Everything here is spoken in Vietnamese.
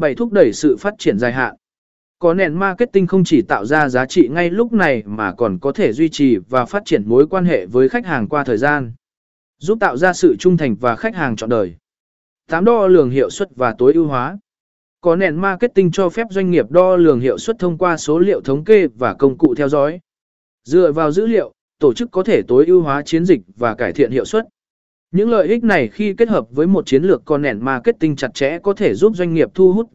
Bảy thúc đẩy sự phát triển dài hạn. Có nền marketing không chỉ tạo ra giá trị ngay lúc này mà còn có thể duy trì và phát triển mối quan hệ với khách hàng qua thời gian. Giúp tạo ra sự trung thành và khách hàng trọn đời. 8. Đo lường hiệu suất và tối ưu hóa. Có nền marketing cho phép doanh nghiệp đo lường hiệu suất thông qua số liệu thống kê và công cụ theo dõi. Dựa vào dữ liệu, tổ chức có thể tối ưu hóa chiến dịch và cải thiện hiệu suất. Những lợi ích này khi kết hợp với một chiến lược con nền marketing chặt chẽ có thể giúp doanh nghiệp thu hút